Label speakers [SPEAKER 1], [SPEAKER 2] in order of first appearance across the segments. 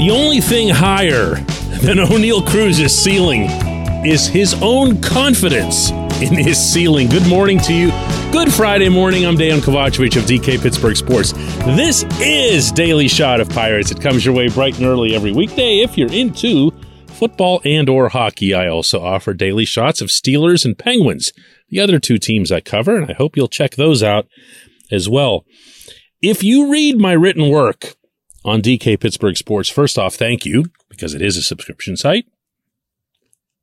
[SPEAKER 1] The only thing higher than Oneil Cruz's ceiling is his own confidence in his ceiling. Good morning to you. Good Friday morning. I'm Dejan Kovacevic of DK Pittsburgh Sports. This is Daily Shot of Pirates. It comes your way bright and early every weekday if you're into football and or hockey. I also offer daily shots of Steelers and Penguins, the other two teams I cover, and I hope you'll check those out as well. If you read my written work on DK Pittsburgh Sports, first off, thank you because it is a subscription site.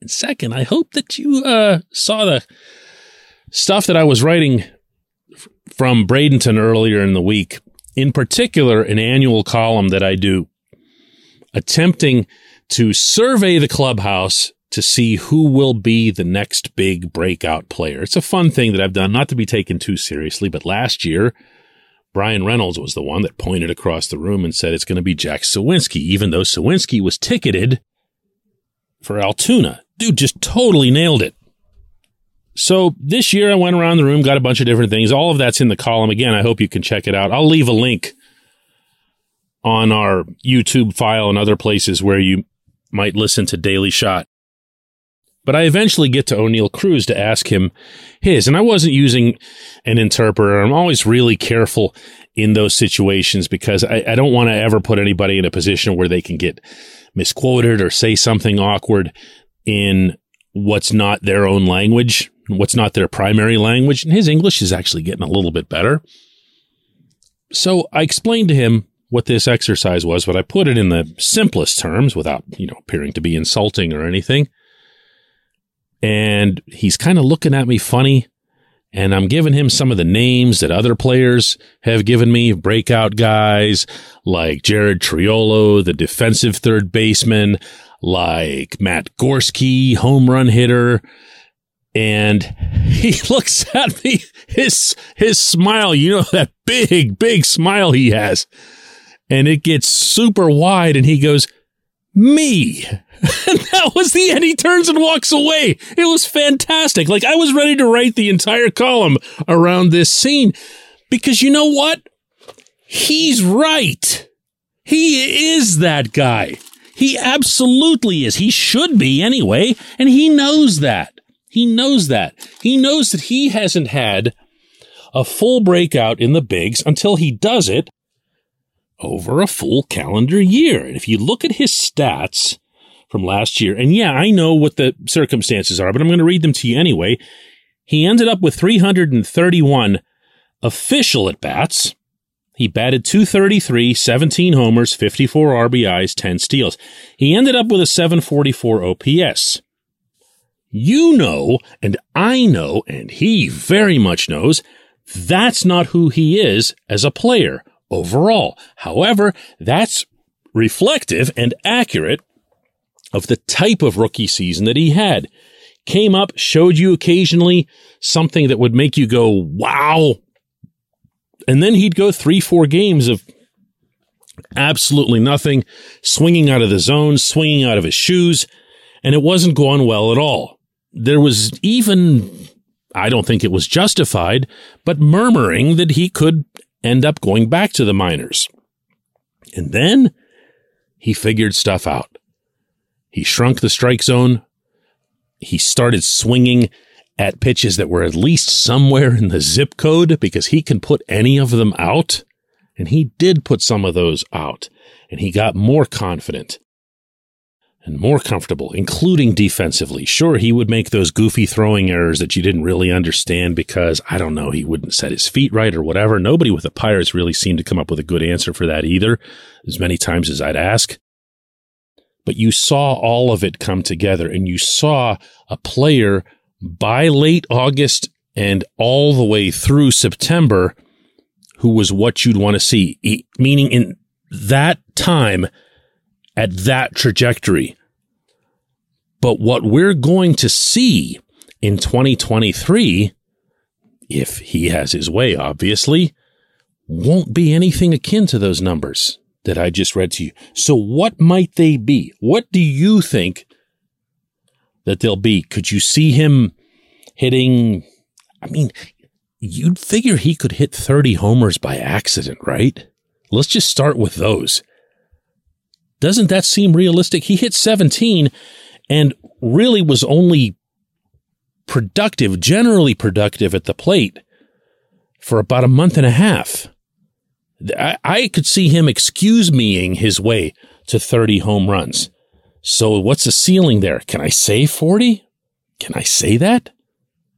[SPEAKER 1] And second, I hope that you uh, saw the stuff that I was writing f- from Bradenton earlier in the week. In particular, an annual column that I do attempting to survey the clubhouse to see who will be the next big breakout player. It's a fun thing that I've done, not to be taken too seriously, but last year, Bryan Reynolds was the one that pointed across the room and said it's going to be Jack Suwinski, even though Sawinski was ticketed for Altoona. Dude just totally nailed it. So this year I went around the room, got a bunch of different things. All of that's in the column. Again, I hope you can check it out. I'll leave a link on our YouTube file and other places where you might listen to Daily Shot. But I eventually get to Oneil Cruz to ask him his, and I wasn't using an interpreter. I'm always really careful in those situations because I, I don't want to ever put anybody in a position where they can get misquoted or say something awkward in what's not their own language, what's not their primary language. And his English is actually getting a little bit better. So I explained to him what this exercise was, but I put it in the simplest terms without, you know, appearing to be insulting or anything. And he's kind of looking at me funny. And I'm giving him some of the names that other players have given me, breakout guys like Jared Triolo, the defensive third baseman, like Matt Gorski, home run hitter. And he looks at me, his, his smile, you know, that big, big smile he has. And it gets super wide and he goes, me. And that was the end. He turns and walks away. It was fantastic. Like I was ready to write the entire column around this scene because you know what? He's right. He is that guy. He absolutely is. He should be anyway. And he knows that. He knows that. He knows that he hasn't had a full breakout in the bigs until he does it over a full calendar year. And if you look at his stats from last year, and yeah, I know what the circumstances are, but I'm going to read them to you anyway. He ended up with 331 official at bats. He batted 233, 17 homers, 54 RBIs, 10 steals. He ended up with a 744 OPS. You know, and I know, and he very much knows, that's not who he is as a player overall. However, that's reflective and accurate of the type of rookie season that he had. Came up, showed you occasionally something that would make you go, wow. And then he'd go three, four games of absolutely nothing, swinging out of the zone, swinging out of his shoes, and it wasn't going well at all. There was even, I don't think it was justified, but murmuring that he could end up going back to the minors. And then he figured stuff out. He shrunk the strike zone. He started swinging at pitches that were at least somewhere in the zip code because he can put any of them out. And he did put some of those out, and he got more confident and more comfortable, including defensively. Sure, he would make those goofy throwing errors that you didn't really understand because, I don't know, he wouldn't set his feet right or whatever. Nobody with the Pirates really seemed to come up with a good answer for that either, as many times as I'd ask. But you saw all of it come together and you saw a player by late August and all the way through September who was what you'd want to see, meaning in that time, at that trajectory. But what we're going to see in 2023, if he has his way, obviously, won't be anything akin to those numbers that I just read to you. So what might they be? What do you think that they'll be? Could you see him hitting? I mean, you'd figure he could hit 30 homers by accident, right? Let's just start with those. Doesn't that seem realistic? He hit 17 and really was only productive, generally productive at the plate for about a month and a half. I, I could see him excuse meing his way to 30 home runs. So what's the ceiling there? Can I say 40? Can I say that?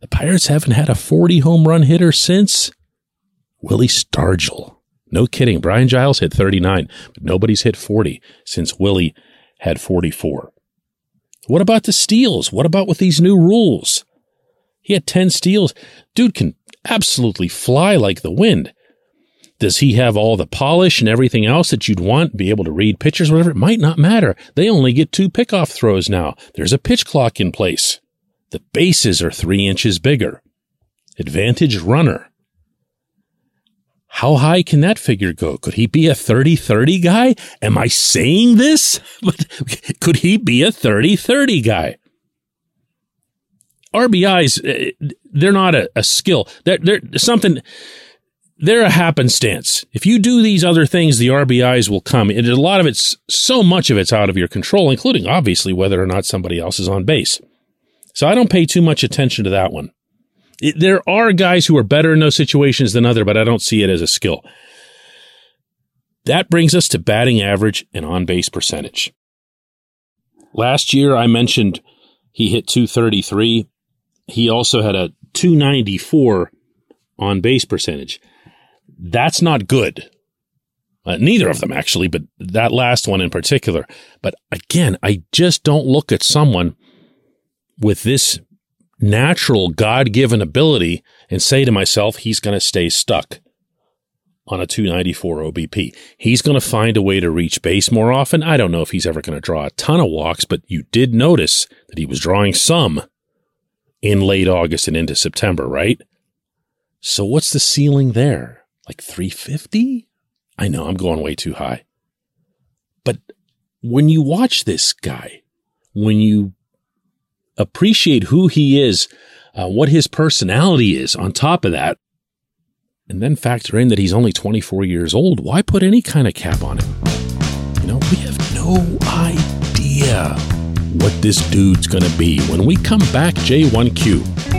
[SPEAKER 1] The Pirates haven't had a 40 home run hitter since Willie Stargell. No kidding. Brian Giles hit 39, but nobody's hit 40 since Willie had 44. What about the steals? What about with these new rules? He had 10 steals. Dude can absolutely fly like the wind. Does he have all the polish and everything else that you'd want? Be able to read pitches, whatever? It might not matter. They only get two pickoff throws now. There's a pitch clock in place. The bases are three inches bigger. Advantage runner. How high can that figure go? Could he be a 30 30 guy? Am I saying this? Could he be a 30 30 guy? RBIs, eh, they're not a, a skill. They're, they're something, they're a happenstance. If you do these other things, the RBIs will come. And a lot of it's, so much of it's out of your control, including obviously whether or not somebody else is on base. So I don't pay too much attention to that one. It, there are guys who are better in those situations than other, but I don't see it as a skill. That brings us to batting average and on base percentage. Last year, I mentioned he hit 233. He also had a 294 on base percentage. That's not good. Uh, neither of them actually, but that last one in particular. But again, I just don't look at someone with this natural God given ability and say to myself, he's going to stay stuck on a 294 OBP. He's going to find a way to reach base more often. I don't know if he's ever going to draw a ton of walks, but you did notice that he was drawing some in late August and into September, right? So what's the ceiling there? Like 350? I know I'm going way too high. But when you watch this guy, when you appreciate who he is, uh, what his personality is on top of that, and then factor in that he's only 24 years old, why put any kind of cap on him? You know, we have no idea what this dude's going to be. When we come back, J1Q.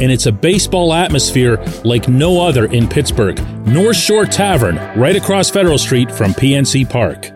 [SPEAKER 1] and it's a baseball atmosphere like no other in Pittsburgh. North Shore Tavern, right across Federal Street from PNC Park.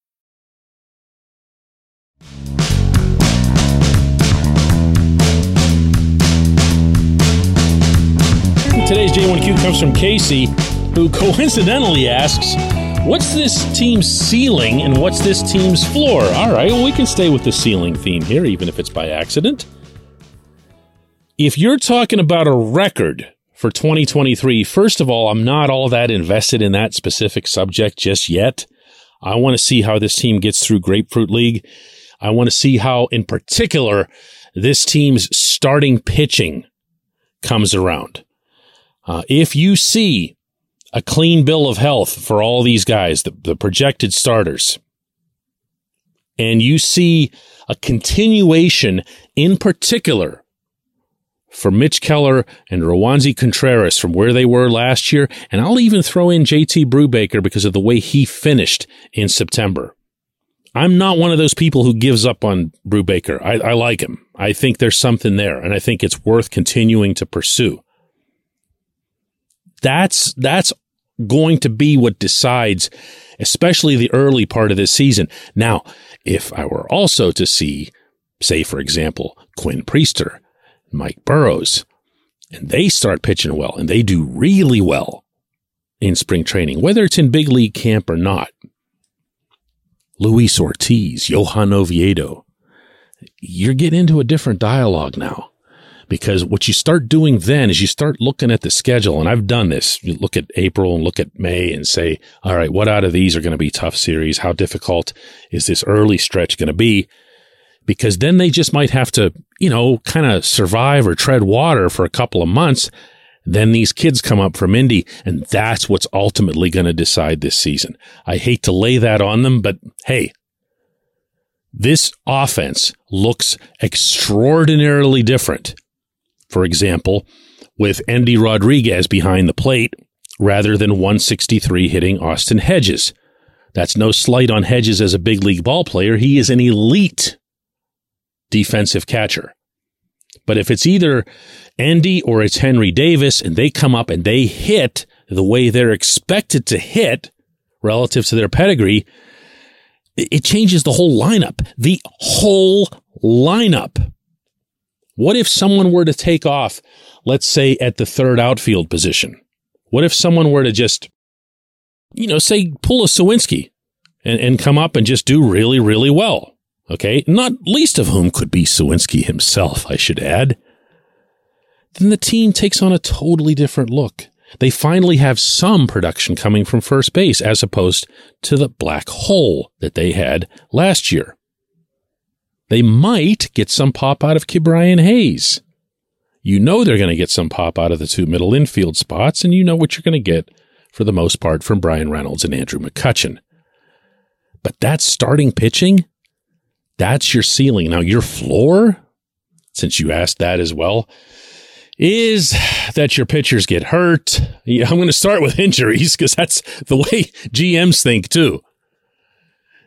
[SPEAKER 1] Today's J1Q comes from Casey, who coincidentally asks, What's this team's ceiling and what's this team's floor? All right, well, we can stay with the ceiling theme here, even if it's by accident. If you're talking about a record for 2023, first of all, I'm not all that invested in that specific subject just yet. I want to see how this team gets through Grapefruit League. I want to see how, in particular, this team's starting pitching comes around. Uh, if you see a clean bill of health for all these guys, the, the projected starters, and you see a continuation in particular for Mitch Keller and Roansy Contreras from where they were last year, and I'll even throw in JT Brubaker because of the way he finished in September. I'm not one of those people who gives up on Brubaker. I, I like him. I think there's something there, and I think it's worth continuing to pursue. That's that's going to be what decides, especially the early part of this season. Now, if I were also to see, say, for example, Quinn Priester, Mike Burrows, and they start pitching well and they do really well in spring training, whether it's in big league camp or not, Luis Ortiz, Johan Oviedo, you're getting into a different dialogue now because what you start doing then is you start looking at the schedule. And I've done this. You look at April and look at May and say, all right, what out of these are going to be tough series? How difficult is this early stretch going to be? Because then they just might have to, you know, kind of survive or tread water for a couple of months. Then these kids come up from Indy and that's what's ultimately going to decide this season. I hate to lay that on them, but hey, this offense looks extraordinarily different for example, with Endy Rodriguez behind the plate rather than 163 hitting Austin Hedges. That's no slight on Hedges as a big league ball player. He is an elite defensive catcher. But if it's either Endy or it's Henry Davis and they come up and they hit the way they're expected to hit relative to their pedigree, it changes the whole lineup. The whole lineup. What if someone were to take off, let's say at the third outfield position? What if someone were to just, you know, say pull a Suwinski and, and come up and just do really, really well? Okay. Not least of whom could be Suwinski himself, I should add. Then the team takes on a totally different look. They finally have some production coming from first base as opposed to the black hole that they had last year. They might get some pop out of Ke'Bryan Hayes. You know they're going to get some pop out of the two middle infield spots, and you know what you're going to get for the most part from Bryan Reynolds and Andrew McCutchen. But that starting pitching, that's your ceiling. Now, your floor, since you asked that as well, is that your pitchers get hurt. I'm going to start with injuries because that's the way GMs think too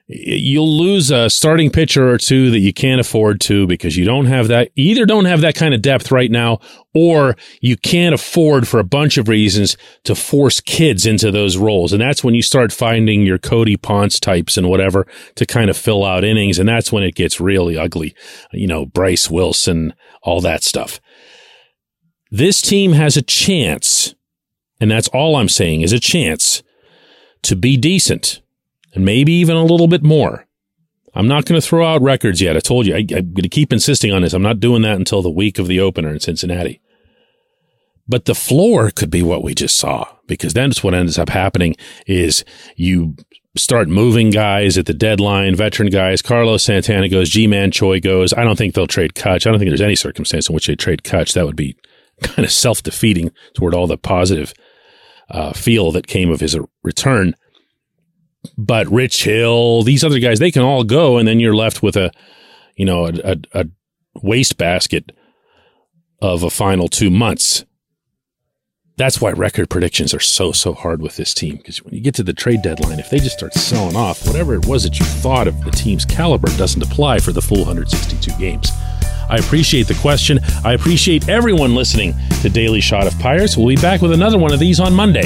[SPEAKER 1] you'll lose a starting pitcher or two that you can't afford to because you don't have that, either don't have that kind of depth right now, or you can't afford for a bunch of reasons to force kids into those roles. And that's when you start finding your Cody Ponce types and whatever to kind of fill out innings. And that's when it gets really ugly. You know, Bryce Wilson, all that stuff. This team has a chance, and that's all I'm saying is a chance to be decent and maybe even a little bit more. I'm not going to throw out records yet. I told you I, am going to keep insisting on this. I'm not doing that until the week of the opener in Cincinnati. But the floor could be what we just saw because that's what ends up happening is you start moving guys at the deadline, veteran guys. Carlos Santana goes, Ji-Man Choi goes. I don't think they'll trade Cutch. I don't think there's any circumstance in which they trade Cutch. That would be kind of self defeating toward all the positive uh, feel that came of his return. But Rich Hill, these other guys, they can all go, and then you're left with a, you know, a, a, a wastebasket of a final two months. That's why record predictions are so, so hard with this team. Because when you get to the trade deadline, if they just start selling off, whatever it was that you thought of the team's caliber doesn't apply for the full 162 games. I appreciate the question. I appreciate everyone listening to Daily Shot of Pirates. We'll be back with another one of these on Monday.